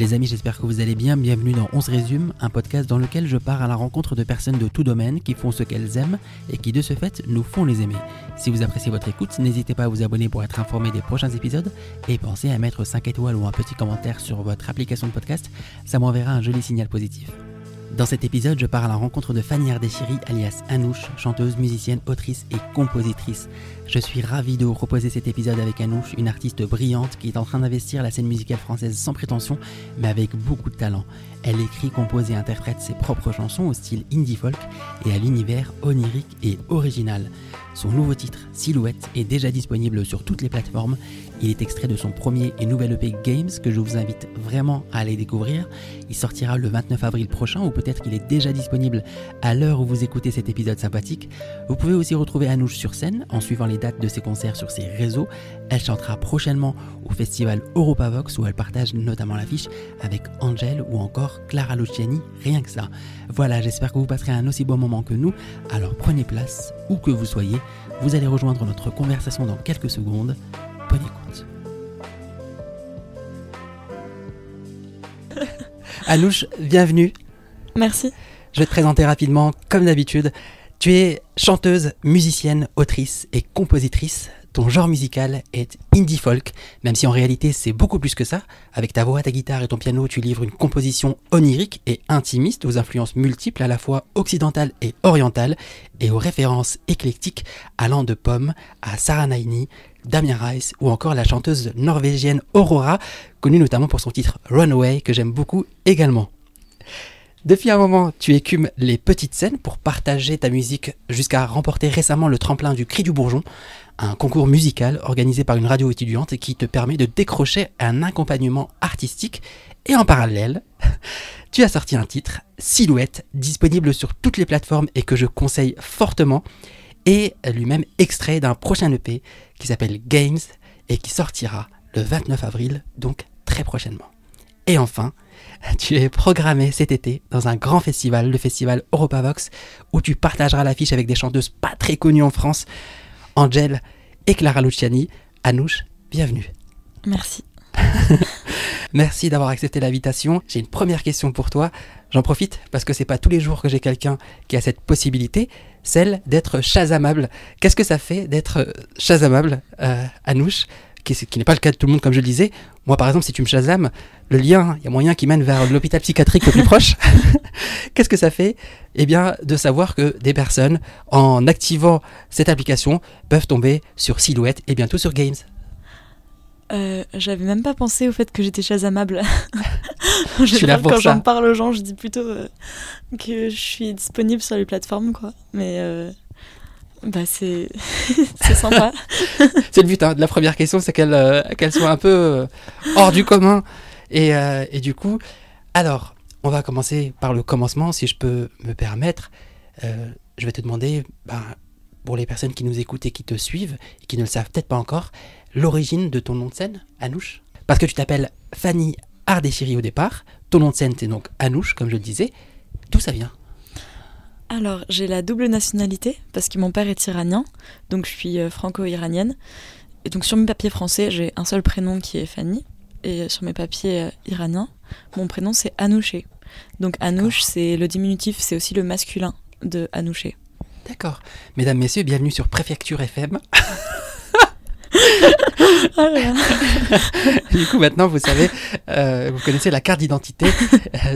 Les amis, j'espère que vous allez bien. Bienvenue dans On se résume, un podcast dans lequel je pars à la rencontre de personnes de tout domaine qui font ce qu'elles aiment et qui de ce fait nous font les aimer. Si vous appréciez votre écoute, n'hésitez pas à vous abonner pour être informé des prochains épisodes et pensez à mettre 5 étoiles ou un petit commentaire sur votre application de podcast, ça m'enverra un joli signal positif. Dans cet épisode, je pars à la rencontre de Fanny Ardeshiri, alias Anouche, chanteuse, musicienne, autrice et compositrice. Je suis ravi de vous proposer cet épisode avec Anouche, une artiste brillante qui est en train d'investir la scène musicale française sans prétention, mais avec beaucoup de talent. Elle écrit, compose et interprète ses propres chansons au style indie folk et à l'univers onirique et original. Son nouveau titre, Silhouette, est déjà disponible sur toutes les plateformes. Il est extrait de son premier et nouvel EP Games que je vous invite vraiment à aller découvrir. Il sortira le 29 avril prochain ou peut-être qu'il est déjà disponible à l'heure où vous écoutez cet épisode sympathique. Vous pouvez aussi retrouver Anouche sur scène en suivant les dates de ses concerts sur ses réseaux. Elle chantera prochainement au festival Europavox où elle partage notamment l'affiche avec Angel ou encore Clara Luciani, rien que ça. Voilà, j'espère que vous passerez un aussi bon moment que nous. Alors prenez place, où que vous soyez. Vous allez rejoindre notre conversation dans quelques secondes. Bonne écoute. Bienvenue. Merci. Je vais te présenter rapidement, comme d'habitude. Tu es chanteuse, musicienne, autrice et compositrice. Ton genre musical est indie folk, même si en réalité c'est beaucoup plus que ça. Avec ta voix, ta guitare et ton piano, tu livres une composition onirique et intimiste aux influences multiples à la fois occidentales et orientales et aux références éclectiques allant de Pomme à Sarah Naini, Damien Rice ou encore la chanteuse norvégienne Aurora, connue notamment pour son titre Runaway que j'aime beaucoup également. Depuis un moment, tu écumes les petites scènes pour partager ta musique jusqu'à remporter récemment le tremplin du Cri du Bourgeon, un concours musical organisé par une radio étudiante qui te permet de décrocher un accompagnement artistique. Et en parallèle, tu as sorti un titre, Silhouette, disponible sur toutes les plateformes et que je conseille fortement, et lui-même extrait d'un prochain EP qui s'appelle Games et qui sortira le 29 avril, donc très prochainement. Et enfin, tu es programmé cet été dans un grand festival, le festival Europavox, où tu partageras l'affiche avec des chanteuses pas très connues en France, Angel et Clara Luciani. Anouche, bienvenue. Merci. Merci d'avoir accepté l'invitation. J'ai une première question pour toi. J'en profite parce que c'est pas tous les jours que j'ai quelqu'un qui a cette possibilité, celle d'être chazamable. Qu'est-ce que ça fait d'être chazamable, euh, Anouche? Qui, qui n'est pas le cas de tout le monde comme je le disais. Moi par exemple, si tu me chasames, le lien, il y a moyen qui mène vers l'hôpital psychiatrique le plus proche. Qu'est-ce que ça fait? Eh bien, de savoir que des personnes, en activant cette application, peuvent tomber sur Silhouette et bientôt sur Games. Euh, J'avais même pas pensé au fait que j'étais chasamable. Je suis là pour quand j'en parle aux gens, je dis plutôt euh, que je suis disponible sur les plateformes, quoi. Mais euh, bah c'est sympa. c'est le but hein, de la première question, c'est qu'elle euh, soit un peu euh, hors du commun. Et, euh, et, du coup, alors, on va commencer par le commencement, si je peux me permettre. Euh, je vais te demander, ben, pour les personnes qui nous écoutent et qui te suivent, et qui ne le savent peut-être pas encore, l'origine de ton nom de scène, Anouche. Parce que tu t'appelles Fanny Ardeshiri au départ, ton nom de scène c'est donc Anouche, comme je le disais. D'où ça vient? Alors, j'ai la double nationalité, parce que mon père est iranien, donc je suis euh, franco-iranienne. Et donc sur mes papiers français, j'ai un seul prénom qui est Fanny, et sur mes papiers euh, iraniens, mon prénom c'est Anouché. Donc Anouche, c'est le diminutif, c'est aussi le masculin de Anouché. D'accord. Mesdames, messieurs, bienvenue sur Préfecture FM. là. du coup, maintenant, vous savez, euh, vous connaissez la carte d'identité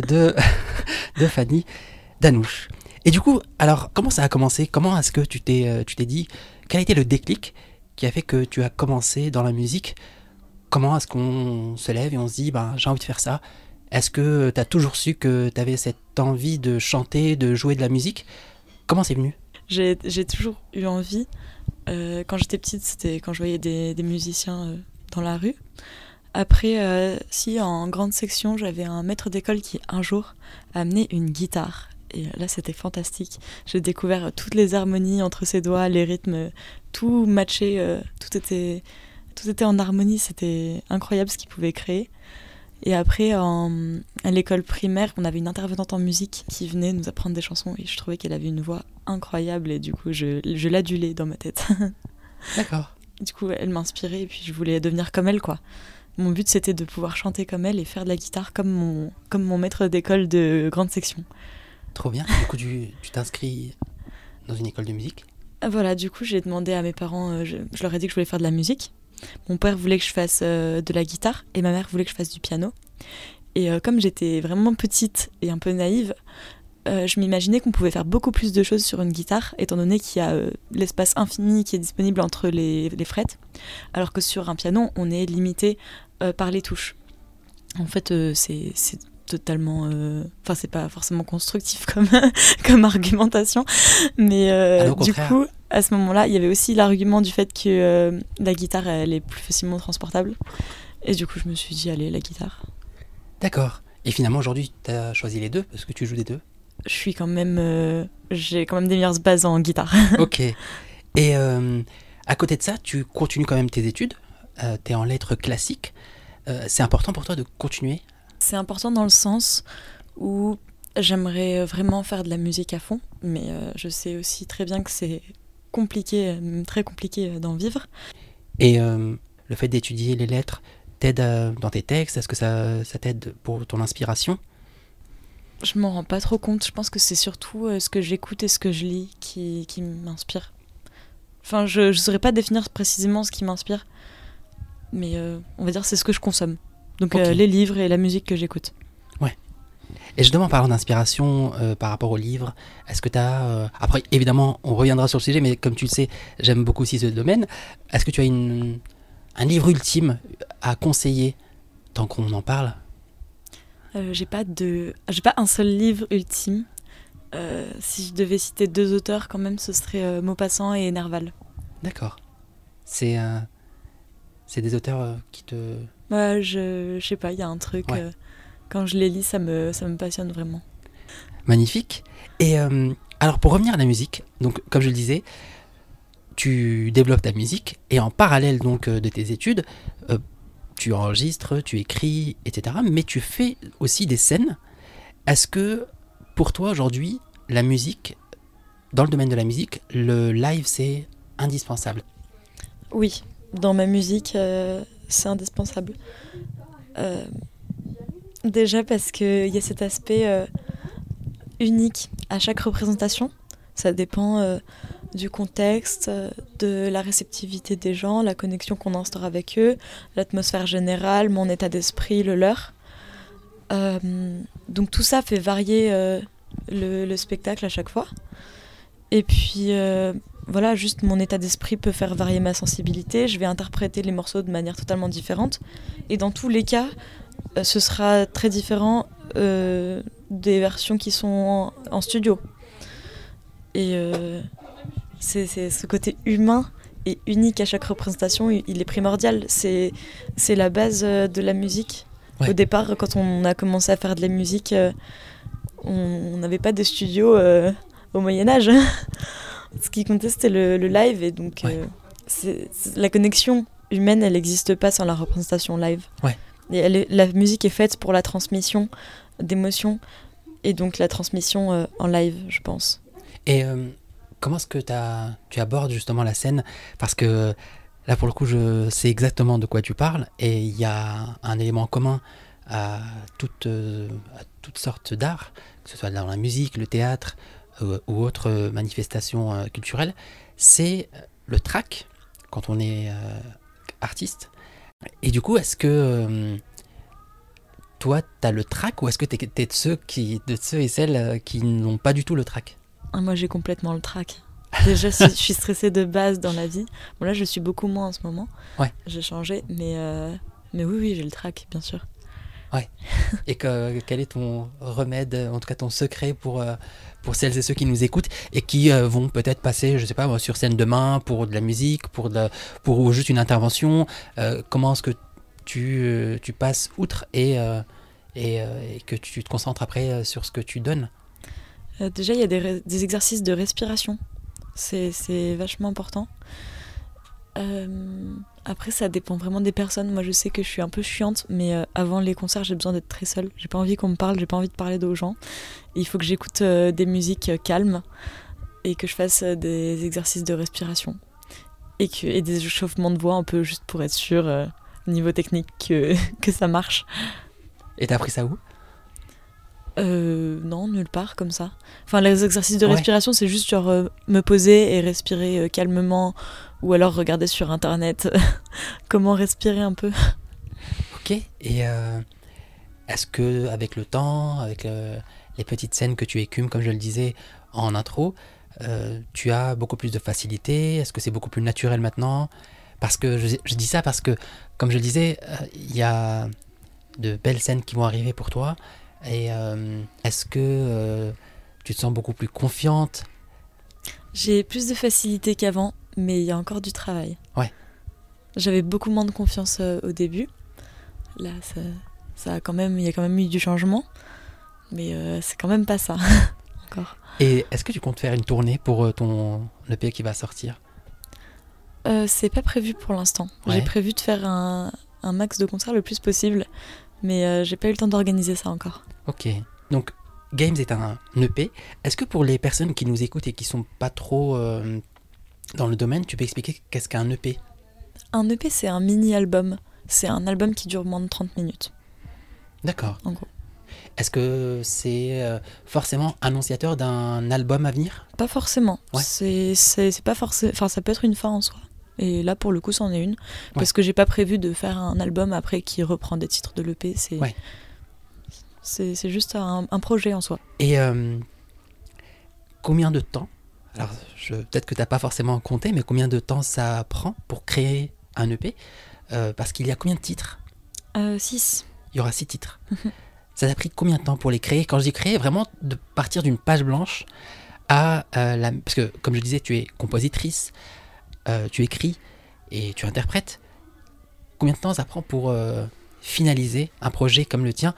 de, de Fanny Danouche. Et du coup, alors, comment ça a commencé? Comment est-ce que tu t'es, euh, tu t'es dit Quel a été le déclic qui a fait que tu as commencé dans la musique? Comment est-ce qu'on se lève et on se dit, ben, j'ai envie de faire ça? Est-ce que tu as toujours su que tu avais cette envie de chanter, de jouer de la musique? Comment c'est venu? J'ai, j'ai toujours eu envie. Euh, quand j'étais petite, c'était quand je voyais des, musiciens euh, dans la rue. Après, si en grande section, j'avais un maître d'école qui un jour a amené une guitare. Et là, c'était fantastique. J'ai découvert toutes les harmonies entre ses doigts, les rythmes, tout matché, euh, tout était, tout était en harmonie. C'était incroyable ce qu'il pouvait créer. Et après, en, à l'école primaire, on avait une intervenante en musique qui venait nous apprendre des chansons et je trouvais qu'elle avait une voix incroyable et du coup, je, je l'adulais dans ma tête. D'accord. du coup, elle m'inspirait et puis je voulais devenir comme elle, quoi. mon but c'était de pouvoir chanter comme elle et faire de la guitare comme mon, comme mon maître d'école de grande section. Trop bien. Du coup, tu t'inscris dans une école de musique ah, Voilà, du coup, j'ai demandé à mes parents, euh, je, leur ai dit que je voulais faire de la musique. Mon père voulait que je fasse euh, de la guitare et ma mère voulait que je fasse du piano. Et euh, comme j'étais vraiment petite et un peu naïve, je m'imaginais qu'on pouvait faire beaucoup plus de choses sur une guitare, étant donné qu'il y a l'espace infini qui est disponible entre les, les, frettes, alors que sur un piano, on est limité par les touches. En fait, c'est totalement. Euh, enfin, c'est pas forcément constructif comme, comme argumentation. Mais euh, ah du coup, à ce moment-là, il y avait aussi l'argument du fait que euh, la guitare, elle est plus facilement transportable. Et du coup, je me suis dit, allez, la guitare. D'accord. Et finalement, aujourd'hui, tu as choisi les deux? Parce que tu joues des deux? Je suis quand même. J'ai quand même des meilleures bases en guitare. ok. Et à côté de ça, tu continues quand même tes études. tu es en lettres classiques. c'est important pour toi de continuer c'est important dans le sens où j'aimerais vraiment faire de la musique à fond, mais euh, je sais aussi très bien que c'est compliqué, très compliqué d'en vivre. Et euh, le fait d'étudier les lettres t'aide dans tes textes? Est-ce que ça, ça t'aide pour ton inspiration? Je m'en rends pas trop compte. Je pense que c'est surtout euh, ce que j'écoute et ce que je lis qui, qui m'inspire. Enfin, je ne saurais pas définir précisément ce qui m'inspire, mais on va dire c'est ce que je consomme. Donc euh, les livres et la musique que j'écoute. Ouais. Et justement, en parlant d'inspiration euh, par rapport aux livres, est-ce que tu as... Euh, après, évidemment, on reviendra sur le sujet, mais comme tu le sais, j'aime beaucoup aussi ce domaine. Est-ce que tu as une, un livre ultime à conseiller tant qu'on en parle? J'ai pas de... J'ai pas un seul livre ultime. si je devais citer deux auteurs, quand même, ce serait Maupassant et Nerval. D'accord. C'est c'est des auteurs qui te Ouais, je, je sais pas, il y a un truc. Euh, quand je les lis, ça me, ça me passionne vraiment. Magnifique. Et euh, alors, pour revenir à la musique, donc, comme je le disais, tu développes ta musique et en parallèle donc euh, de tes études, tu enregistres, tu écris, etc. Mais tu fais aussi des scènes. Est-ce que pour toi aujourd'hui, la musique, dans le domaine de la musique, le live c'est indispensable? Oui, dans ma musique, c'est indispensable. Euh, déjà parce qu'il y a cet aspect euh, unique à chaque représentation. Ça dépend euh, du contexte, de la réceptivité des gens, la connexion qu'on instaure avec eux, l'atmosphère générale, mon état d'esprit, le leur. donc tout ça fait varier le, le, spectacle à chaque fois. Et puis voilà, juste mon état d'esprit peut faire varier ma sensibilité. Je vais interpréter les morceaux de manière totalement différente. Et dans tous les cas, euh, ce sera très différent euh, des versions qui sont en, studio. Et euh, c'est ce côté humain et unique à chaque représentation, il est primordial. C'est la base de la musique. Au départ, quand on a commencé à faire de la musique, on n'avait pas de studio au Moyen Âge. ce qui comptait, c'était le, live. Et donc, euh, la connexion humaine, elle n'existe pas sans la représentation live. Ouais. Et la musique est faite pour la transmission d'émotions et donc la transmission euh, en live, je pense. Et euh, comment est-ce que as, tu abordes justement la scène? Parce que là, pour le coup, je sais exactement de quoi tu parles et il y a un élément commun à toutes, à toutes sortes d'arts, que ce soit dans la musique, le théâtre, euh, ou autres manifestations euh, culturelles, c'est le track quand on est euh, artiste. Et du coup, est-ce que toi, tu as le track ou est-ce que tu es, de, ceux qui, de ceux et celles qui n'ont pas du tout le track ah, Moi, j'ai complètement le track. Déjà, je suis stressée de base dans la vie. Bon, là, je suis beaucoup moins en ce moment. Ouais. J'ai changé, mais, mais oui, oui, j'ai le track, bien sûr. Ouais. Et que, quel est ton remède, en tout cas ton secret pour, euh, pour celles et ceux qui nous écoutent et qui euh, vont peut-être passer, je sais pas, sur scène demain pour de la musique, pour, de, pour juste une intervention euh, Comment est-ce que tu, tu passes outre et, et, que tu te concentres après sur ce que tu donnes? Déjà, il y a des, des exercices de respiration. C'est vachement important. Euh, après, ça dépend vraiment des personnes. Moi, je sais que je suis un peu chiante, mais euh, avant les concerts, j'ai besoin d'être très seule. J'ai pas envie qu'on me parle, j'ai pas envie de parler aux gens. Il faut que j'écoute euh, des musiques calmes et que je fasse des exercices de respiration et, des échauffements de voix un peu juste pour être sûr niveau technique que, que ça marche. Et t'as appris ça où? Euh, non, nulle part comme ça. Enfin, les exercices de Ouais. respiration, c'est juste genre euh, me poser et respirer euh, calmement, ou alors regarder sur internet comment respirer un peu. Ok. Et euh, est-ce que avec le temps, avec les petites scènes que tu écumes, comme je le disais en intro, tu as beaucoup plus de facilité? Est-ce que c'est beaucoup plus naturel maintenant? Parce que je, je dis ça parce que, comme je le disais, il y a de belles scènes qui vont arriver pour toi. Et euh, est-ce que euh, tu te sens beaucoup plus confiante? J'ai plus de facilité qu'avant, mais il y a encore du travail. Ouais. J'avais beaucoup moins de confiance euh, au début. Là, ça, ça a quand même, il y a quand même eu du changement, mais c'est quand même pas ça encore. Et est-ce que tu comptes faire une tournée pour ton EP qui va sortir? C'est pas prévu pour l'instant. Ouais. J'ai prévu de faire un, un max de concerts le plus possible, mais euh, j'ai pas eu le temps d'organiser ça encore. Ok. Donc, Games est un EP. Est-ce que pour les personnes qui nous écoutent et qui sont pas trop euh, dans le domaine, tu peux expliquer qu'est-ce qu'un EP Un EP, c'est un mini-album. C'est un album qui dure moins de 30 minutes, D'accord. en gros. Est-ce que c'est euh, forcément annonciateur d'un album à venir? Pas forcément. Ouais. C'est c'est- c'est pas forcément. Enfin, ça peut être une fin en soi. Et là, pour le coup, c'en est une. Parce que j'ai pas prévu de faire un album après qui reprend des titres de l'EP. C'est Ouais. C'est c'est juste un, un projet en soi. Et euh, combien de temps Alors, je- peut-être que tu n'as pas forcément compté, mais combien de temps ça prend pour créer un EP Euh, Parce qu'il y a combien de titres? 6. Il y aura six titres. ça t'a pris combien de temps pour les créer? Quand je dis créer, vraiment de partir d'une page blanche à euh, la... Parce que, comme je disais, tu es compositrice, euh, tu écris et tu interprètes. Combien de temps ça prend pour euh, finaliser un projet comme le tien?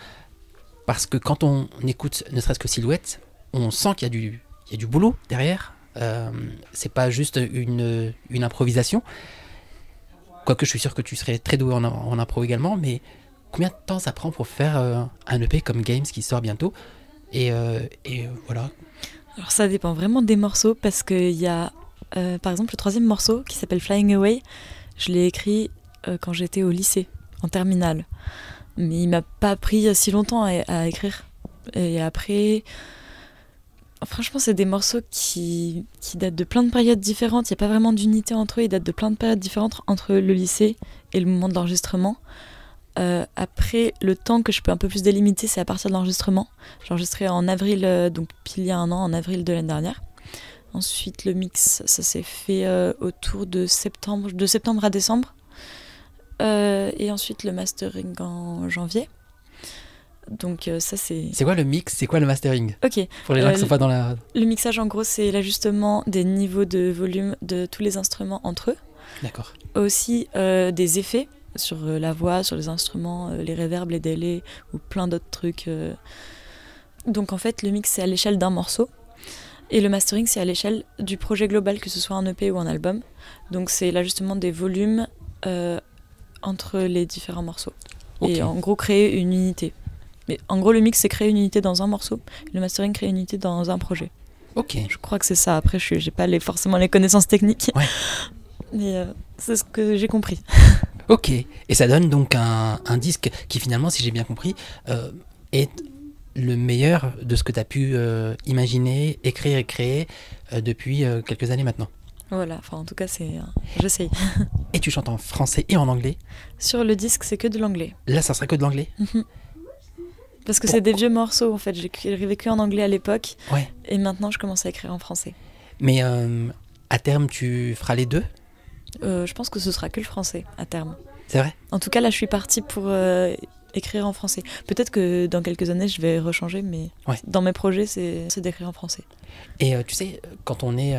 Parce que quand on écoute ne serait-ce que Silhouette, on sent qu'il y a du, boulot derrière. Euh, c'est pas juste une, improvisation. Quoique je suis sûr que tu serais très doué en, impro également, mais combien de temps ça prend pour faire euh, un EP comme Games qui sort bientôt? Et, euh, et voilà. Alors ça dépend vraiment des morceaux parce qu'il y a euh, par exemple le troisième morceau qui s'appelle Flying Away. Je l'ai écrit quand j'étais au lycée, en terminale. Mais il m'a pas pris si longtemps à, écrire. Et après, franchement, c'est des morceaux qui, qui datent de plein de périodes différentes. Il n'y a pas vraiment d'unité entre eux. Ils datent de plein de périodes différentes entre le lycée et le moment de l'enregistrement. Euh, après, le temps que je peux un peu plus délimiter, c'est à partir de l'enregistrement. J'ai enregistré en avril, euh, donc pile il y a un an, en avril de l'année dernière. Ensuite, le mix, ça s'est fait euh, autour de septembre, de septembre à décembre. Euh, et ensuite, le mastering en janvier. Donc euh, ça, c'est... C'est quoi le mix? C'est quoi le mastering? Ok, Pour les gens Euh, qui sont pas dans la. le mixage, en gros, c'est l'ajustement des niveaux de volume de tous les instruments entre eux. D'accord. Aussi euh, des effets sur la voix, sur les instruments, les reverbs, les délais ou plein d'autres trucs. Donc en fait, le mix c'est à l'échelle d'un morceau et le mastering c'est à l'échelle du projet global, que ce soit un EP ou un album. Donc c'est l'ajustement des volumes entre les différents morceaux et en gros créer une unité. Mais en gros, le mix c'est créer une unité dans un morceau, le mastering créer une unité dans un projet. Ok. Je crois que c'est ça. Après, je n'ai pas les, forcément les connaissances techniques. Ouais. Mais euh, c'est ce que j'ai compris. Ok. Et ça donne donc un, un disque qui finalement, si j'ai bien compris, euh, est le meilleur de ce que tu as pu euh, imaginer, écrire et créer depuis quelques années maintenant. Voilà, enfin en tout cas, c'est. J'essaye. Et tu chantes en français et en anglais. Sur le disque, c'est que de l'anglais. Là, ça serait que de l'anglais Parce que c'est des vieux morceaux en fait. J'ai vécu en anglais à l'époque Ouais. et maintenant je commence à écrire en français. Mais euh, à terme, tu feras les deux? Euh, je pense que ce sera que le français à terme. C'est vrai? En tout cas, là, je suis partie pour euh, écrire en français. Peut-être que dans quelques années, je vais rechanger, mais Ouais. dans mes projets, c'est c'est d'écrire en français. Et tu sais, quand on est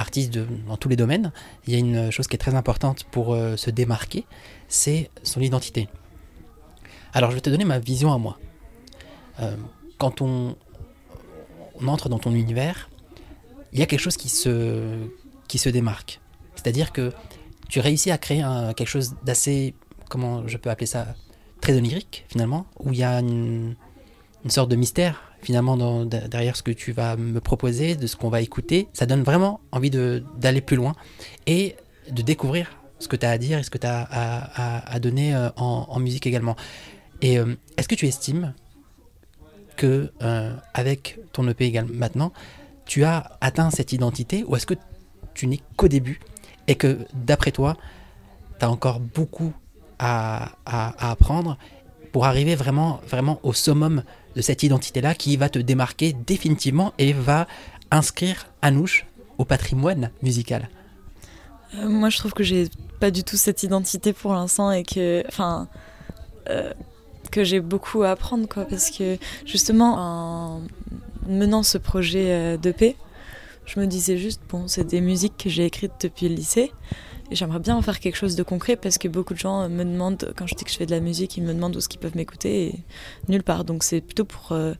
artiste dans tous les domaines, il y a une chose qui est très importante pour euh, se démarquer, c'est son identité. Alors je vais te donner ma vision à moi. Euh, quand on, entre dans ton univers, il y a quelque chose qui se, qui se démarque. C'est-à-dire que tu réussis à créer quelque chose d'assez, comment je peux appeler ça, très onirique finalement, où il y a une, une sorte de mystère finalement derrière ce que tu vas me proposer, de ce qu'on va écouter. Ça donne vraiment envie d'aller plus loin et de découvrir ce que tu as à dire et ce que tu as à, donner en, musique également. Et est-ce que tu estimes que avec ton EP également maintenant, tu as atteint cette identité ou est-ce que tu n'es qu'au début et que d'après toi, tu as encore beaucoup à, à, apprendre pour arriver vraiment, vraiment au summum de cette identité-là qui va te démarquer définitivement et va inscrire Anouche au patrimoine musical euh, Moi, je trouve que j'ai pas du tout cette identité pour l'instant et que, enfin, euh, que j'ai beaucoup à apprendre, quoi, parce que justement, en menant ce projet euh, de paix, je me disais juste, bon, c'est des musiques que j'ai écrites depuis le lycée. J'aimerais bien en faire quelque chose de concret parce que beaucoup de gens me demandent, quand je dis que je fais de la musique, ils me demandent où est-ce qu'ils peuvent m'écouter et nulle part. Donc c'est plutôt pour euh,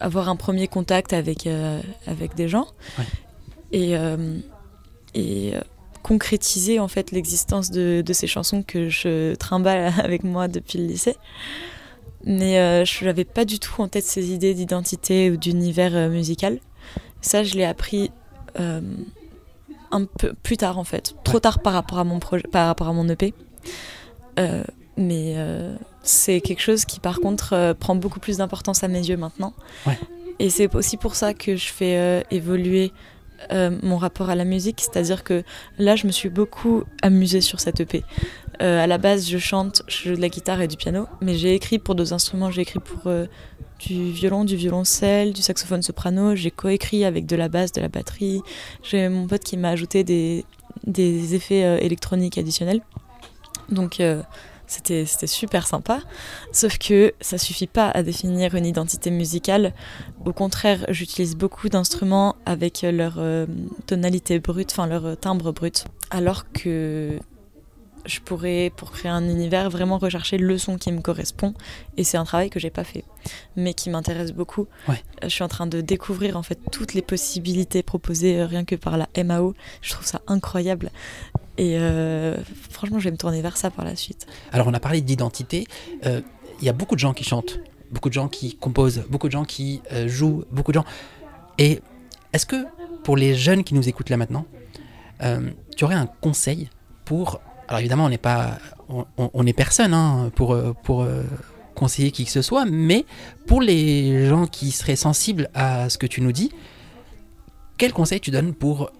avoir un premier contact avec, euh, avec des gens et, euh, et concrétiser en fait l'existence de, de, ces chansons que je trimballe avec moi depuis le lycée. Mais je n'avais pas du tout en tête ces idées d'identité ou d'univers musical. Ça, je l'ai appris un peu plus tard en fait, trop tard par rapport à mon projet, par rapport à mon EP. Euh, mais euh, c'est quelque chose qui par contre prend beaucoup plus d'importance à mes yeux maintenant. Et c'est aussi pour ça que je fais évoluer mon rapport à la musique, c'est-à-dire que là, je me suis beaucoup amusée sur cette EP. À la base, je chante, je joue de la guitare et du piano, mais j'ai écrit pour deux instruments. J'ai écrit pour du violon, du violoncelle, du saxophone soprano. J'ai coécrit avec de la basse, de la batterie. J'ai mon pote qui m'a ajouté des, effets euh, électroniques additionnels. Donc euh, c'était super sympa. Sauf que ça suffit pas à définir une identité musicale. Au contraire, j'utilise beaucoup d'instruments avec leur euh, tonalité brute, enfin leur timbre brut. Alors que je pourrais, pour créer un univers, vraiment rechercher le son qui me correspond. Et c'est un travail que j'ai pas fait, mais qui m'intéresse beaucoup. Euh, je suis en train de découvrir en fait toutes les possibilités proposées euh, rien que par la MAO. Je trouve ça incroyable. Et euh, franchement, je vais me tourner vers ça par la suite. Alors, on a parlé d'identité. Il y a beaucoup de gens qui chantent, beaucoup de gens qui composent, beaucoup de gens qui jouent, beaucoup de gens. Et est-ce que pour les jeunes qui nous écoutent là maintenant, tu aurais un conseil pour alors évidemment, on n'est pas, on, personne hein, pour, euh, pour euh, conseiller qui que ce soit, mais pour les gens qui seraient sensibles à ce que tu nous dis, quel conseil tu donnes pour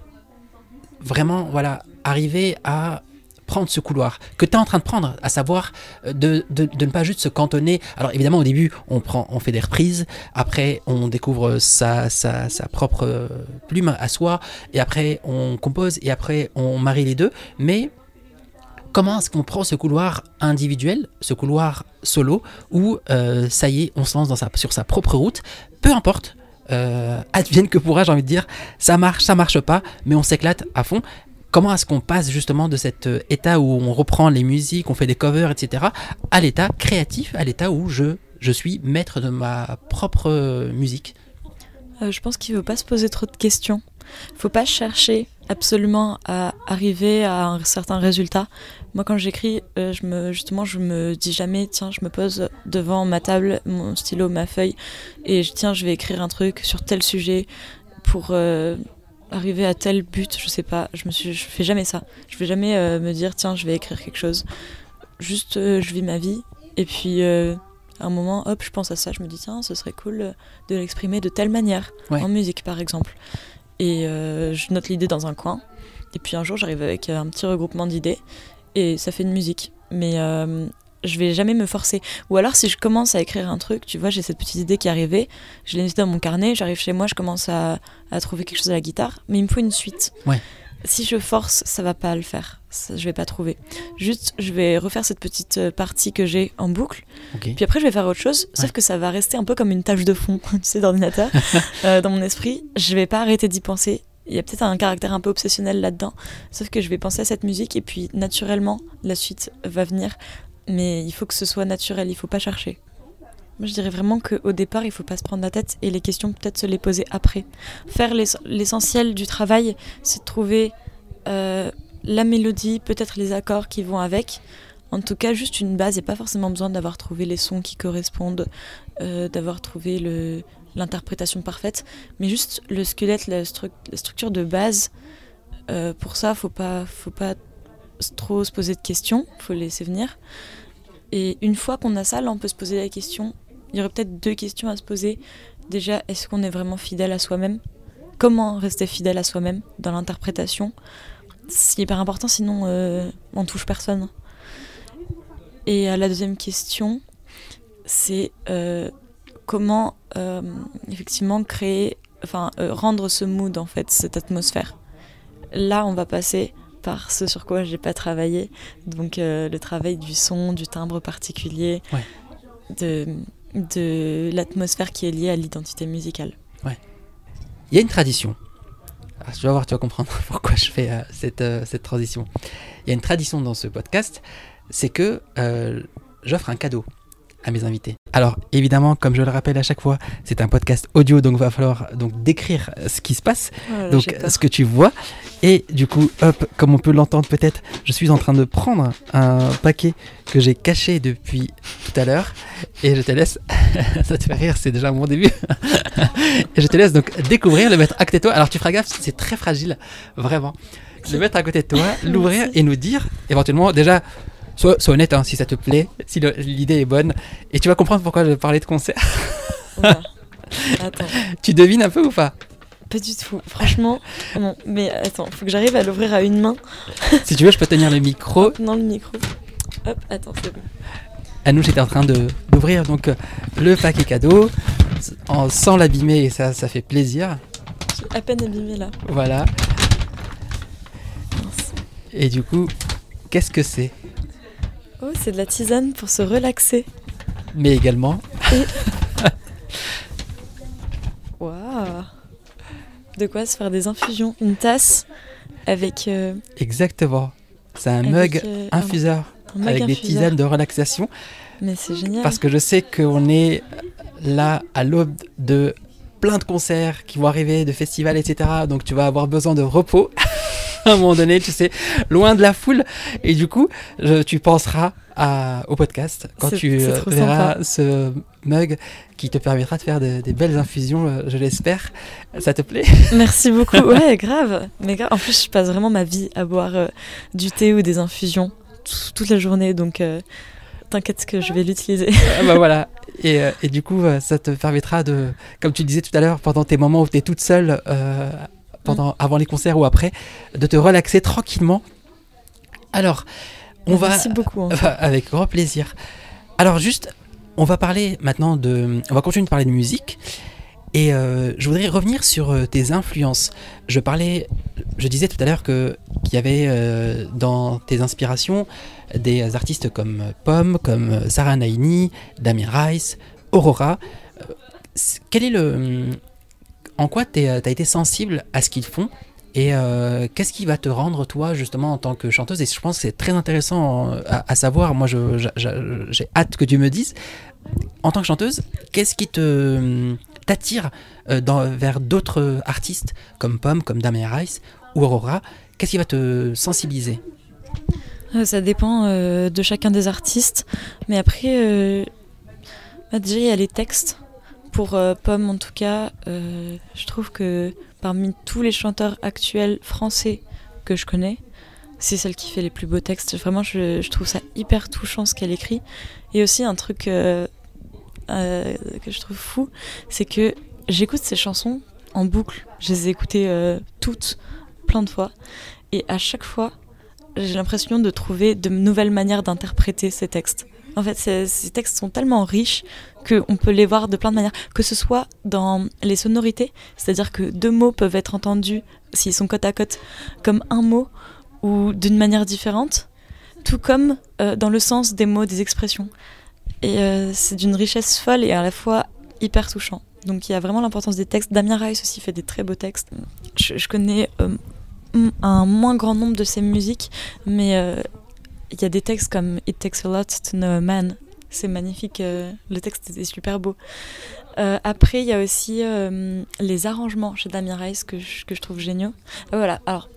vraiment voilà, arriver à prendre ce couloir que tu es en train de prendre, à savoir euh, de, de, ne pas juste se cantonner? Alors évidemment au début on, prend, on fait des reprises, après on découvre sa, sa, sa propre plume à soi, et après on compose, et après on marie les deux, mais comment est-ce qu'on prend ce couloir individuel, ce couloir solo, où euh, ça y est, on se lance sur sa propre route, peu importe, euh, advienne que pourra, j'ai envie de dire, ça marche, ça marche pas, mais on s'éclate à fond. Comment est-ce qu'on passe justement de cet euh, état où on reprend les musiques, on fait des covers, etc., à l'état créatif, à l'état où je, je suis maître de ma propre musique? Je pense qu'il ne faut pas se poser trop de questions. Il ne faut pas chercher absolument à arriver à un certain résultat. Moi, quand j'écris, euh, je me, justement, je me dis jamais, tiens, je me pose devant ma table, mon stylo, ma feuille, et je, tiens, je vais écrire un truc sur tel sujet pour euh, arriver à tel but. Je sais pas, je me suis, je fais jamais ça. Je vais jamais euh, me dire, tiens, je vais écrire quelque chose. Juste, je vis ma vie, et puis à un moment, hop, je pense à ça, je me dis, tiens, ce serait cool de l'exprimer de telle manière, en musique par exemple. Et euh, je note l'idée dans un coin. Et puis un jour, j'arrive avec un petit regroupement d'idées et ça fait une musique. Mais euh, je vais jamais me forcer. Ou alors, si je commence à écrire un truc, tu vois, j'ai cette petite idée qui est arrivée, je l'ai notée dans mon carnet, j'arrive chez moi, je commence à, trouver quelque chose à la guitare, mais il me faut une suite. Si je force, ça va pas le faire. Ça, je vais pas trouver. Juste, je vais refaire cette petite euh, partie que j'ai en boucle. Puis après, je vais faire autre chose. Sauf que ça va rester un peu comme une tâche de fond, tu sais, d'ordinateur, euh, dans mon esprit. Je vais pas arrêter d'y penser. Il y a peut-être un caractère un peu obsessionnel là-dedans. Sauf que je vais penser à cette musique et puis naturellement, la suite va venir. Mais il faut que ce soit naturel, il faut pas chercher. Moi, je dirais vraiment qu'au départ, il faut pas se prendre la tête et les questions, peut-être se les poser après. Faire l'essentiel du travail, c'est de trouver euh, la mélodie, peut-être les accords qui vont avec. En tout cas, juste une base. A pas forcément besoin d'avoir trouvé les sons qui correspondent, euh, d'avoir trouvé l'interprétation parfaite, mais juste le squelette, la, structure de base. Euh, pour ça, faut pas, faut pas trop se poser de questions, il faut laisser venir. Et une fois qu'on a ça, là, on peut se poser la question. Il y aurait peut-être deux questions à se poser. Déjà, est-ce qu'on est vraiment fidèle à soi-même? Comment rester fidèle à soi-même dans l'interprétation? C'est hyper important, sinon euh, on touche personne. Et la deuxième question, c'est euh, comment euh, effectivement créer, enfin rendre ce mood en fait, cette atmosphère. Là, on va passer par ce sur quoi j'ai pas travaillé, donc le travail du son, du timbre particulier, de, de l'atmosphère qui est liée à l'identité musicale. Ouais. Il y a une tradition. Ah, tu vas voir, tu vas comprendre pourquoi je fais cette, cette transition. Il y a une tradition dans ce podcast, c'est que euh, j'offre un cadeau à mes invités. Alors évidemment, comme je le rappelle à chaque fois, c'est un podcast audio, donc il va falloir donc décrire ce qui se passe, Oh donc ce que tu vois. Et du coup, hop, comme on peut l'entendre peut-être, je suis en train de prendre un paquet que j'ai caché depuis tout à l'heure, et je te laisse. ça te fait rire, c'est déjà mon début. et je te laisse donc découvrir, le mettre à côté de toi. Alors tu feras gaffe, c'est très fragile, vraiment. Le mettre à côté de toi, l'ouvrir et nous dire éventuellement déjà Sois, sois, honnête hein, si ça te plaît, si l'idée est bonne. Et tu vas comprendre pourquoi je parlais de concert. Oula. Attends. Tu devines un peu ou pas? Pas du tout. Franchement, non. Mais attends, faut que j'arrive à l'ouvrir à une main. si tu veux, je peux tenir le micro. Non, le micro. Hop, attends, c'est bon. Anouche était en train d'ouvrir donc euh, le paquet cadeau en, sans l'abîmer et ça, ça fait plaisir. J'ai à peine abîmé là. Voilà. Et du coup, qu'est-ce que c'est? Oh, c'est de la tisane pour se relaxer. Mais également. Waouh De quoi se faire des infusions. Une tasse avec. Euh, Exactement. C'est un mug euh, infuseur un, un avec des tisanes de relaxation. Mais c'est génial. Parce que je sais qu'on est là à l'aube de plein de concerts qui vont arriver, de festivals, etc. Donc tu vas avoir besoin de repos. à un moment donné, tu sais, loin de la foule. Et du coup, je, tu penseras à, au podcast quand tu euh, verras sympa. ce mug qui te permettra de faire de, des belles infusions, euh, je l'espère. Ça te plaît? Merci beaucoup. Ouais, grave. Mais grave. En plus, je passe vraiment ma vie à boire euh, du thé ou des infusions toute la journée. Donc, t'inquiète que je vais l'utiliser. ah bah voilà. Et, et, du coup, ça te permettra de, comme tu disais tout à l'heure, pendant tes moments où tu es toute seule, pendant, avant les concerts ou après, de te relaxer tranquillement. Alors, on Merci va. beaucoup. Avec grand plaisir. Alors, juste, on va parler maintenant de. On va continuer de parler de musique. Et euh, je voudrais revenir sur euh, tes influences. Je parlais, je disais tout à l'heure que qu'il y avait euh, dans tes inspirations des artistes comme Pomme, comme Sarah Naini, Damien Rice, Aurora. quel est le, en quoi tu as été sensible à ce qu'ils font et euh, qu'est-ce qui va te rendre, toi, justement, en tant que chanteuse Et je pense que c'est très intéressant à, à savoir. Moi, j'ai hâte que tu me dises. En tant que chanteuse, qu'est-ce qui te t'attire euh, vers d'autres artistes comme Pomme, comme Damien Rice ou Aurora? Qu'est-ce qui va te sensibiliser? Ça dépend euh, de chacun des artistes. Mais après, euh, bah déjà, il y a les textes. Pour euh, Pomme, en tout cas, je trouve que parmi tous les chanteurs actuels français que je connais, c'est celle qui fait les plus beaux textes. Vraiment, je, trouve ça hyper touchant ce qu'elle écrit. Et aussi un truc euh, euh, que je trouve fou, c'est que j'écoute ces chansons en boucle. Je les ai écoutées euh, toutes, plein de fois. Et à chaque fois, j'ai l'impression de trouver de nouvelles manières d'interpréter ces textes. En fait, ces, textes sont tellement riches qu'on peut les voir de plein de manières, que ce soit dans les sonorités, c'est-à-dire que deux mots peuvent être entendus, s'ils sont côte à côte, comme un mot ou d'une manière différente, tout comme euh, dans le sens des mots, des expressions. Et euh, c'est d'une richesse folle et à la fois hyper touchant. Donc il y a vraiment l'importance des textes. Damien Rice aussi fait des très beaux textes. Je, connais euh, un moins grand nombre de ses musiques, mais il y a des textes comme It Takes a Lot to Know a Man. C'est magnifique, euh, le texte est super beau. Euh, après, il y a aussi euh, les arrangements chez Damien Rice que je, que je trouve géniaux. voilà, alors,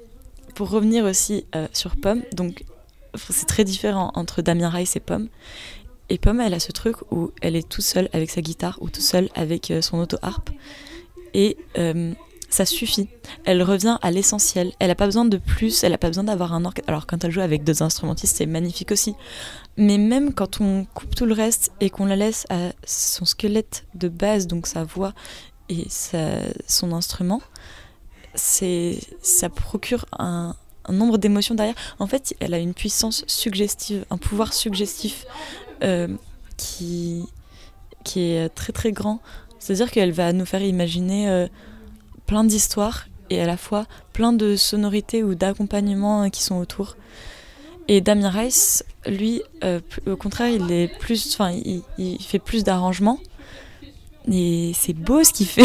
pour revenir aussi sur Pomme, donc c'est très différent entre Damien Rice et Pomme. Et Pomme, elle a ce truc où elle est tout seule avec sa guitare ou tout seule avec son auto-harpe. Et ça suffit. Elle revient à l'essentiel. Elle n'a pas besoin de plus, elle n'a pas besoin d'avoir un orchestre. Alors quand elle joue avec deux instrumentistes, c'est magnifique aussi. Mais même quand on coupe tout le reste et qu'on la laisse à son squelette de base, donc sa voix et son instrument, ça procure un, nombre d'émotions derrière. En fait, elle a une puissance suggestive, un pouvoir suggestif euh, qui, qui est très très grand. C'est-à-dire qu'elle va nous faire imaginer euh, plein d'histoires et à la fois plein de sonorités ou d'accompagnements euh, qui sont autour. Et Damien Rice, lui, au contraire, il est plus, enfin, il, fait plus d'arrangements. Et c'est beau ce qu'il fait.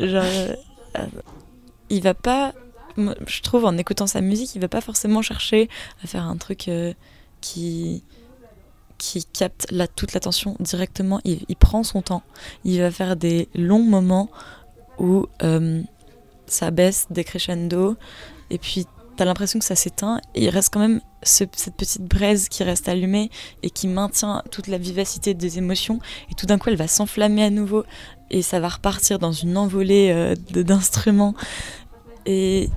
Genre, il va pas, je trouve, en écoutant sa musique, il va pas forcément chercher à faire un truc euh, qui qui capte toute l'attention directement. Il, prend son temps. Il va faire des longs moments où euh, ça baisse des crescendo et puis t'as l'impression que ça s'éteint et il reste quand même cette petite braise qui reste allumée et qui maintient toute la vivacité des émotions et tout d'un coup elle va s'enflammer à nouveau et ça va repartir dans une envolée euh, d'instruments et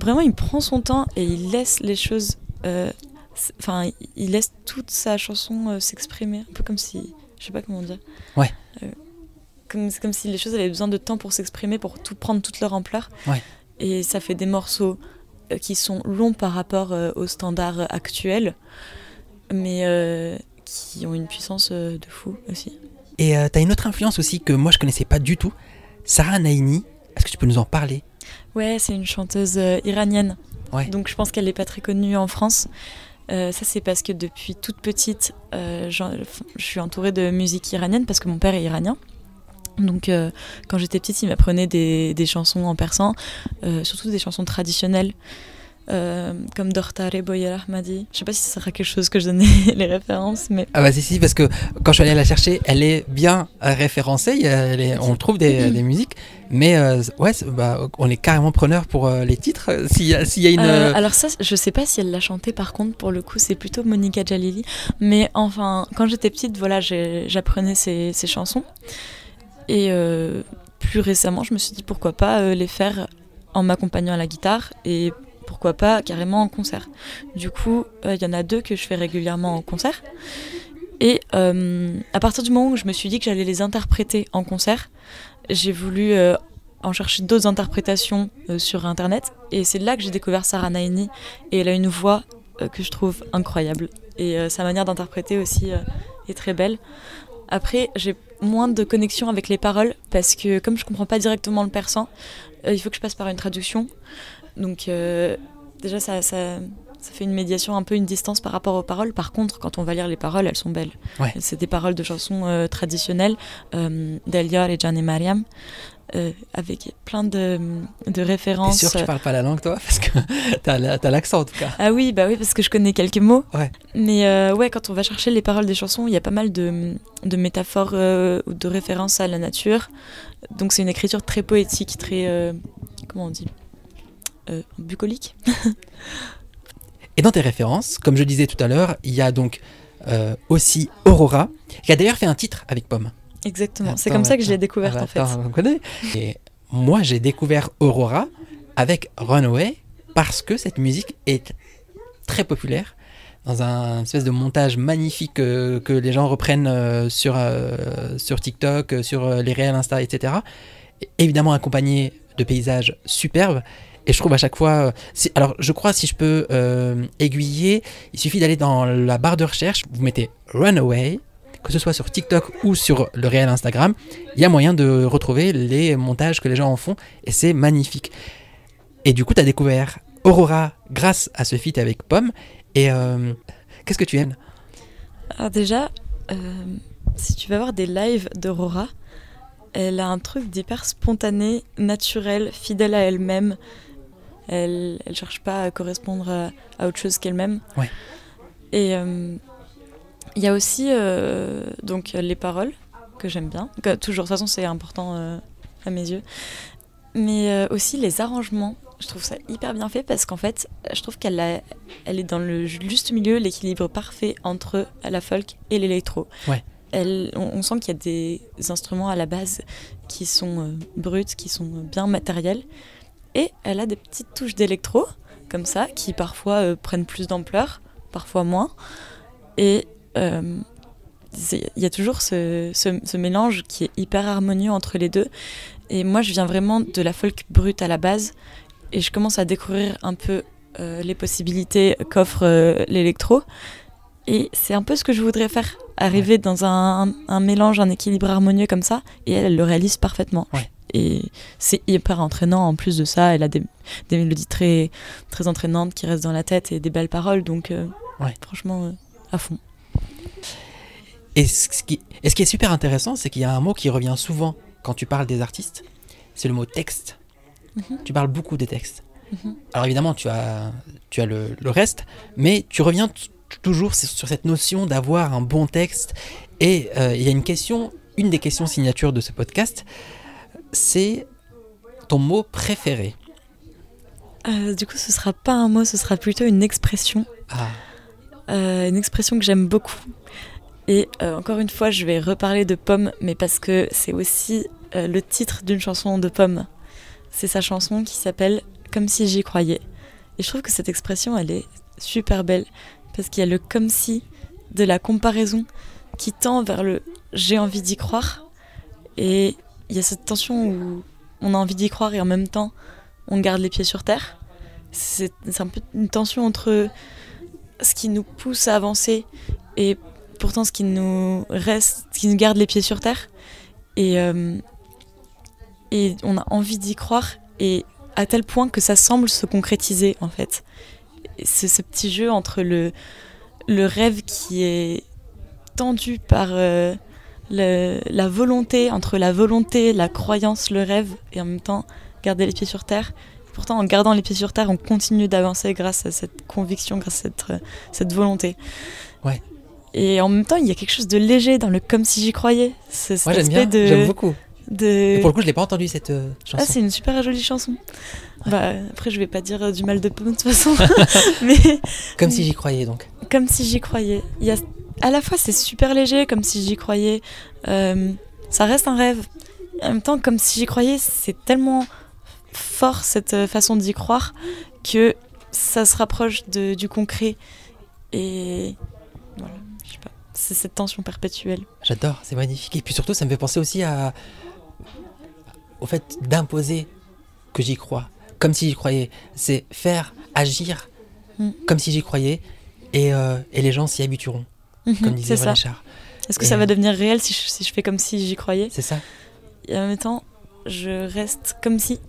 vraiment, il prend son temps et il laisse les choses. Euh, enfin, il laisse toute sa chanson euh, s'exprimer. Un peu comme si. Je sais pas comment dire. Ouais. Euh, comme, comme si les choses avaient besoin de temps pour s'exprimer, pour tout prendre toute leur ampleur. Ouais. Et ça fait des morceaux qui sont longs par rapport aux standards actuels, mais qui ont une puissance de fou aussi. Et tu as une autre influence aussi que moi je connaissais pas du tout, Sarah Naini. Est-ce que tu peux nous en parler? Ouais, c'est une chanteuse euh, iranienne. Ouais. Donc je pense qu'elle n'est pas très connue en France. Euh, ça, c'est parce que depuis toute petite, euh, je suis entourée de musique iranienne parce que mon père est iranien. Donc, quand j'étais petite, il m'apprenait des, des, chansons en persan, surtout des chansons traditionnelles. Euh, comme Dortare Boyer Ahmadi. Je sais pas si ça sera quelque chose que je donnais les références, mais. Ah bah si, si, parce que quand je suis allée la chercher, elle est bien référencée, on trouve des, des musiques, mais euh, ouais, bah, on est carrément preneur pour euh, les titres, s'il y, y, a une... alors ça, je sais pas si elle l'a chanté par contre, pour le coup, c'est plutôt Monica Jalili, mais enfin, quand j'étais petite, voilà, j'apprenais ces, ces, chansons, et plus récemment, je me suis dit pourquoi pas les faire en m'accompagnant à la guitare, et pourquoi pas carrément en concert. Du coup, euh, il y en a deux que je fais régulièrement en concert. Et euh, à partir du moment où je me suis dit que j'allais les interpréter en concert, j'ai voulu euh, en chercher d'autres interprétations sur Internet. Et c'est là que j'ai découvert Sarah Naini. Et elle a une voix que je trouve incroyable. Et sa manière d'interpréter aussi est très belle. Après, j'ai moins de connexion avec les paroles parce que comme je comprends pas directement le persan, il faut que je passe par une traduction. Donc euh, déjà, ça, fait une médiation, un peu une distance par rapport aux paroles. Par contre, quand on va lire les paroles, elles sont belles. C'est des paroles de chansons euh, traditionnelles euh, d'Elior et Jan et Mariam. avec plein de, de références. T'es sûr que tu parles pas la langue, toi? Parce que t'as as, l'accent, en tout cas. Ah oui, bah oui, parce que je connais quelques mots. Ouais. Mais ouais, quand on va chercher les paroles des chansons, il y a pas mal de, de métaphores ou de références à la nature. Donc c'est une écriture très poétique, très... comment on dit euh, bucolique. Et dans tes références, comme je disais tout à l'heure, il y a donc euh, aussi Aurora, qui a d'ailleurs fait un titre avec Pomme. Exactement, c'est comme ça que je l'ai découverte en fait. On connaît. Et moi, j'ai découvert Aurora avec Runaway parce que cette musique est très populaire dans un espèce de montage magnifique euh, que les gens reprennent sur, sur TikTok, sur les réels Insta, etc. évidemment accompagné de paysages superbes et je trouve à chaque fois. Euh, alors, je crois, si je peux euh, aiguiller, il suffit d'aller dans la barre de recherche, vous mettez Runaway, que ce soit sur TikTok ou sur le réel Instagram, il y a moyen de retrouver les montages que les gens en font, et c'est magnifique. Et du coup, tu as découvert Aurora grâce à ce feat avec Pomme, et euh, qu'est-ce que tu aimes? Alors, déjà, si tu vas voir des lives d'Aurora, elle a un truc d'hyper spontané, naturel, fidèle à elle-même. Elle ne cherche pas à correspondre à, autre chose qu'elle-même. Ouais. Et euh, il y a aussi euh, donc les paroles que j'aime bien. toujours, de toute façon, c'est important euh, à mes yeux. Mais aussi les arrangements. Je trouve ça hyper bien fait parce qu'en fait, je trouve qu'elle elle est dans le juste milieu, l'équilibre parfait entre la folk et l'électro. Ouais. elle, on, sent qu'il y a des instruments à la base qui sont euh, bruts, qui sont bien matériels. Et elle a des petites touches d'électro, comme ça, qui parfois euh, prennent plus d'ampleur, parfois moins. Et euh, il y a toujours ce, ce, mélange qui est hyper harmonieux entre les deux. Et moi, je viens vraiment de la folk brute à la base. Et je commence à découvrir un peu les possibilités qu'offre l'électro. Et c'est un peu ce que je voudrais faire, arriver dans un, un, mélange, un équilibre harmonieux comme ça, et elle, elle le réalise parfaitement. Et c'est hyper entraînant en plus de ça, elle a des, des, mélodies très, très entraînantes qui restent dans la tête et des belles paroles, donc euh, franchement, euh, à fond. Et ce, qui, et ce qui est super intéressant, c'est qu'il y a un mot qui revient souvent quand tu parles des artistes, c'est le mot texte. Mhm. Tu parles beaucoup des textes. Mhm. Alors évidemment, tu as, tu as le, le reste, mais tu reviens toujours sur cette notion d'avoir un bon texte. Et euh, il y a une question, une des questions signatures de ce podcast, c'est ton mot préféré. Euh, du coup, ce sera pas un mot, ce sera plutôt une expression. Ah. Euh, une expression que j'aime beaucoup. Et encore une fois, je vais reparler de Pomme, mais parce que c'est aussi le titre d'une chanson de Pomme. C'est sa chanson qui s'appelle Comme si j'y croyais. Et je trouve que cette expression, elle est super belle parce qu'il y a le comme si de la comparaison qui tend vers le j'ai envie d'y croire. Et il y a cette tension où on a envie d'y croire et en même temps on garde les pieds sur terre. C'est un peu une tension entre ce qui nous pousse à avancer et pourtant ce qui nous reste, ce qui nous garde les pieds sur terre. Et, euh, et on a envie d'y croire et à tel point que ça semble se concrétiser en fait c'est ce petit jeu entre le, le rêve qui est tendu par euh, la volonté, entre la volonté, la croyance, le rêve, et en même temps garder les pieds sur terre. Pourtant, en gardant les pieds sur terre, on continue d'avancer grâce à cette conviction, grâce à cette, euh, cette volonté. Ouais. Et en même temps, il y a quelque chose de léger dans le comme si j'y croyais. Moi, j'aime bien, j'aime beaucoup. De... pour le coup, je l'ai pas entendu cette euh, chanson. Ah, c'est une super jolie chanson. Bah, après, je vais pas dire euh, du mal de Pomme de toute façon. mais comme si j'y croyais donc. Comme si j'y croyais. Il y a à la fois c'est super léger, comme si j'y croyais. Euh, ça reste un rêve. En même temps, comme si j'y croyais, c'est tellement fort cette façon d'y croire que ça se rapproche de, du concret. Et voilà, je sais pas. C'est cette tension perpétuelle. J'adore, c'est magnifique. Et puis surtout, ça me fait penser aussi à au fait d'imposer que j'y crois comme si j'y croyais. C'est faire, agir mm. comme si j'y croyais et, euh, et, les gens s'y habitueront, mhm, comme disait René. Est-ce que ça va devenir réel si je, si je fais comme si j'y croyais? C'est ça. Et en même temps, je reste comme si.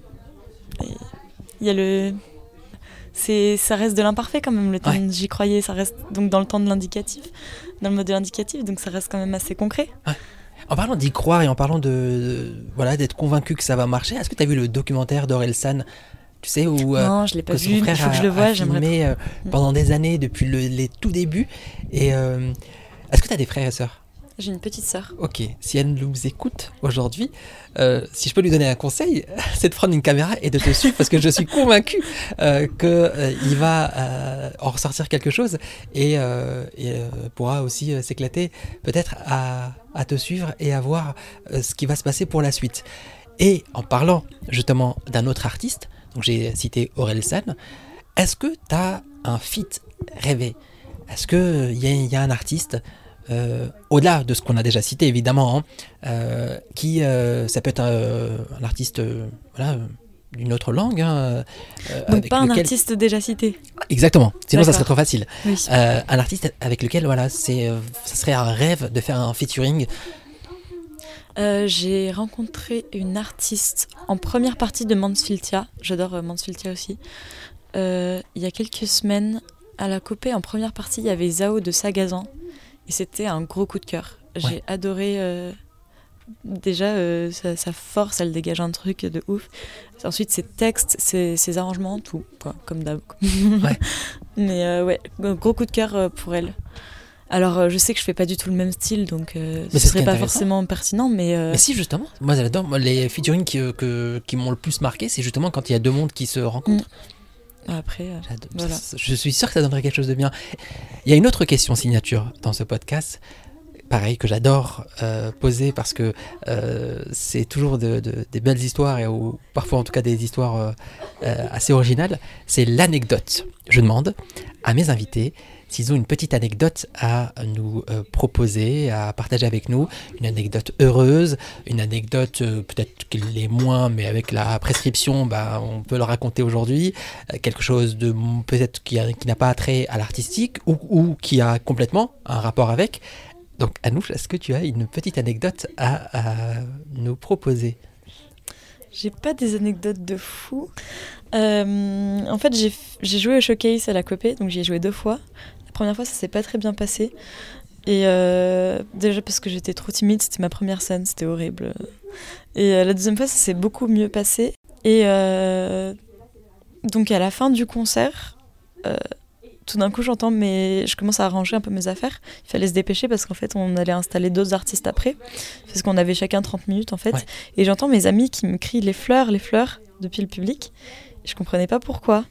Il y a le. C'est, ça reste de l'imparfait quand même, le temps j'y croyais, ça reste donc dans le temps de l'indicatif, dans le mode de l'indicatif, donc ça reste quand même assez concret. En parlant d'y croire et en parlant de, voilà d'être convaincu que ça va marcher, est-ce que tu as vu le documentaire d'Orelsan tu sais, où euh, non, je l'ai pas vu, il faut que je le vois, filmé euh, pendant des années depuis les tout débuts. Et euh, est-ce que tu as des frères et sœurs? J'ai une petite sœur. Ok, si elle nous écoute aujourd'hui, si je peux lui donner un conseil, c'est de prendre une caméra et de te suivre parce que je suis convaincu euh, qu'il va en ressortir quelque chose et, et pourra aussi s'éclater peut-être à, te suivre et à voir ce qui va se passer pour la suite. Et en parlant justement d'un autre artiste, donc j'ai cité Aurel San. Est-ce que tu as un feat rêvé? Est-ce qu'il y, y, a un artiste, euh, au-delà de ce qu'on a déjà cité évidemment, hein, euh, qui, euh, ça peut être un, artiste voilà, d'une autre langue. Hein, Donc pas un artiste déjà cité. Exactement, sinon ça serait trop facile. un artiste avec lequel voilà, c'est, ça serait un rêve de faire un featuring euh, j'ai rencontré une artiste en première partie de Mansfieldia. J'adore euh, Mansfieldia aussi. Euh, il y a quelques semaines, à la copée, en première partie, il y avait Zao de Sagazan. Et c'était un gros coup de cœur. J'ai adoré. déjà, sa, force, elle dégage un truc de ouf. Ensuite, ses textes, ses, arrangements, tout, comme d'hab. Mais ouais, gros coup de cœur pour elle. Alors, euh, je sais que je fais pas du tout le même style, donc euh, ce serait pas forcément pertinent, mais. Euh, mais si, justement. Moi, j'adore. Les featuring qui, qui m'ont le plus marqué, c'est justement quand il y a deux mondes qui se rencontrent. Mm. Après, je suis sûr que ça donnerait quelque chose de bien. Il y a une autre question signature dans ce podcast, pareil, que j'adore euh, poser parce que euh, c'est toujours de, de- des belles histoires, et, ou parfois en tout cas des histoires euh, euh, assez originales, c'est l'anecdote. Je demande à mes invités s'ils ont une petite anecdote à nous euh, proposer, à partager avec nous, une anecdote heureuse, une anecdote euh, peut-être qu'il est moins, mais avec la prescription, bah, on peut le raconter aujourd'hui, Euh, quelque chose de peut-être qui, n'a pas attrait à l'artistique ou, qui a complètement un rapport avec. Donc Anouche, est-ce que tu as une petite anecdote à, nous proposer? J'ai pas des anecdotes de fou. En fait, j'ai joué au showcase à la Copé, donc j'y ai joué deux fois. La première fois, ça s'est pas très bien passé. Et euh, déjà parce que j'étais trop timide, c'était ma première scène, c'était horrible. Et euh, la deuxième fois, ça s'est beaucoup mieux passé. Et euh, donc à la fin du concert, tout d'un coup, j'entends, mais je commence à arranger un peu mes affaires. Il fallait se dépêcher parce qu'en fait, on allait installer d'autres artistes après, parce qu'on avait chacun 30 minutes en fait. Ouais. Et j'entends mes amis qui me crient les fleurs, les fleurs depuis le public. Je comprenais pas pourquoi.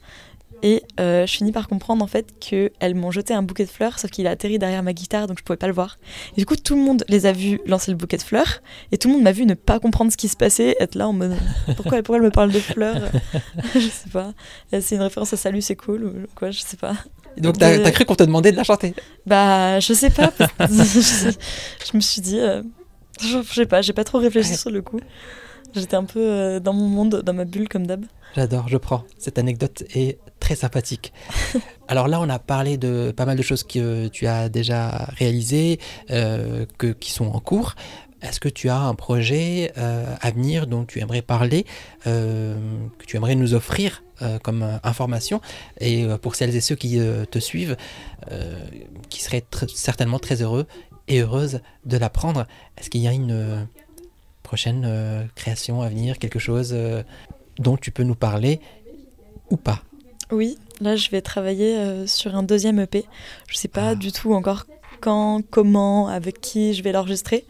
Et euh, je finis par comprendre en fait qu'elles m'ont jeté un bouquet de fleurs, sauf qu'il a atterri derrière ma guitare, donc je pouvais pas le voir. Et du coup, tout le monde les a vus lancer le bouquet de fleurs, et tout le monde m'a vu ne pas comprendre ce qui se passait, être là en mode pourquoi, pourquoi elle me parle de fleurs Je sais pas. Et C'est une référence à Salut, c'est cool, ou quoi, je sais pas. Donc t'as De- as cru qu'on te demandait de la chanter? Bah, je sais pas. je, me suis dit, euh, je, je sais pas, j'ai pas trop réfléchi Ouais. sur le coup. J'étais un peu euh, dans mon monde, dans ma bulle comme d'hab. J'adore, je prends. Cette anecdote est très sympathique. Alors là, on a parlé de pas mal de choses que tu as déjà réalisées, euh, que, qui sont en cours. Est-ce que tu as un projet euh, à venir dont tu aimerais parler, euh, que tu aimerais nous offrir euh, comme information? Et pour celles et ceux qui te suivent, qui seraient tr- certainement très heureux et heureuses de l'apprendre, est-ce qu'il y a une prochaine euh, création à venir, quelque chose euh, dont tu peux nous parler ou pas Oui, là je vais travailler euh, sur un deuxième EP. Je sais pas Ah. du tout encore quand, comment, avec qui je vais l'enregistrer.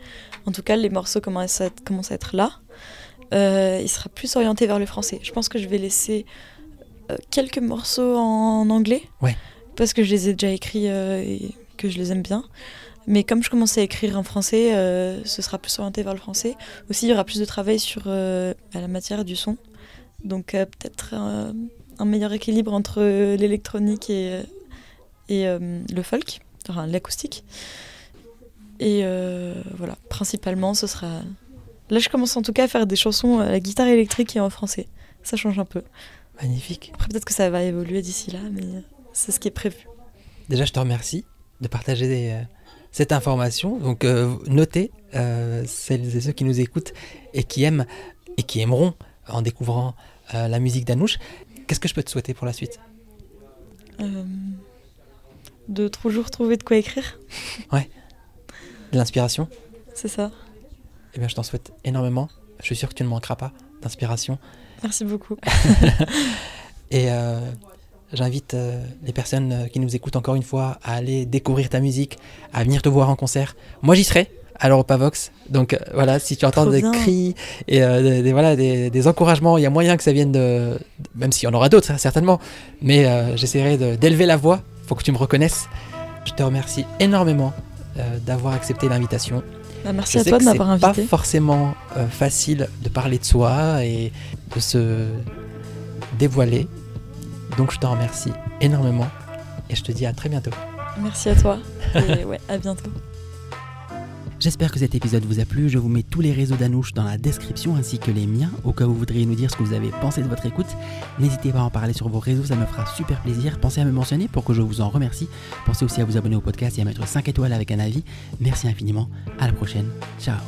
En tout cas, les morceaux commencent à être, commencent à être là. Il sera plus orienté vers le français. Je pense que je vais laisser quelques morceaux en anglais. Ouais. Parce que je les ai déjà écrits et que je les aime bien. Mais comme je commence à écrire en français, euh, ce sera plus orienté vers le français. Aussi, il y aura plus de travail sur euh, la matière du son. Donc euh, peut-être un meilleur équilibre entre l'électronique et, et le folk, enfin l'acoustique. Et voilà, principalement, ce sera. Là, je commence en tout cas à faire des chansons à la guitare électrique et en français. Ça change un peu. Magnifique. Après, peut-être que ça va évoluer d'ici là, mais c'est ce qui est prévu. Déjà, je te remercie de partager euh, cette information. Donc, euh, notez euh, celles et ceux qui nous écoutent et qui aiment et qui aimeront en découvrant euh, la musique d'Anouche. Qu'est-ce que je peux te souhaiter pour la suite? De toujours trouver de quoi écrire, De l'inspiration c'est ça. Eh bien, je t'en souhaite énormément. Je suis sûr que tu ne manqueras pas d'inspiration. Merci beaucoup. Et euh, j'invite euh, les personnes euh, qui nous écoutent encore une fois à aller découvrir ta musique, à venir te voir en concert. Moi, j'y serai à l'Europavox. Donc euh, voilà, si tu entends Trop des bien. cris et euh, des, des- voilà, des, des encouragements, il y a moyen que ça vienne de... Même s'il y en aura d'autres, hein, certainement. Mais euh, j'essaierai d'élever la voix. faut que tu me reconnaisses. Je te remercie énormément euh, d'avoir accepté l'invitation. Bah, merci Je à sais toi que de m'avoir c'est pas invité. forcément facile de parler de soi et de se dévoiler. Donc je te remercie énormément et je te dis à très bientôt. Merci à toi. Et ouais, à bientôt. J'espère que cet épisode vous a plu. Je vous mets tous les réseaux d'Anouche dans la description ainsi que les miens au cas où vous voudriez nous dire ce que vous avez pensé de votre écoute. N'hésitez pas à en parler sur vos réseaux, ça me fera super plaisir. Pensez à me mentionner pour que je vous en remercie. Pensez aussi à vous abonner au podcast et à mettre 5 étoiles avec un avis. Merci infiniment. À la prochaine. Ciao.